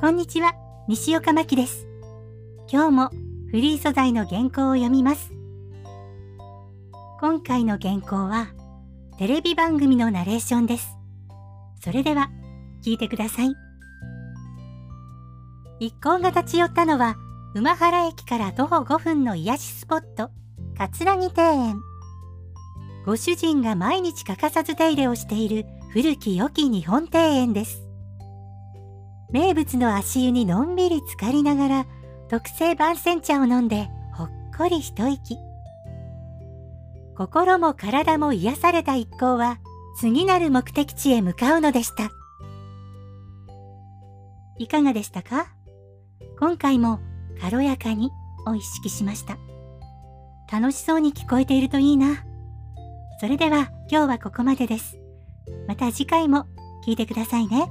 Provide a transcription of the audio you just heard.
こんにちは、西岡真希です。今日もフリー素材の原稿を読みます。今回の原稿は、テレビ番組のナレーションです。それでは、聞いてください。一行が立ち寄ったのは、馬原駅から徒歩5分の癒しスポット、桂木庭園。ご主人が毎日欠かさず手入れをしている古き良き日本庭園です。名物の足湯にのんびり浸かりながら特製番煎茶を飲んでほっこり一息。心も体も癒された一行は次なる目的地へ向かうのでした。いかがでしたか？今回も軽やかにを意識しました。楽しそうに聞こえているといいな。それでは今日はここまでです。また次回も聞いてくださいね。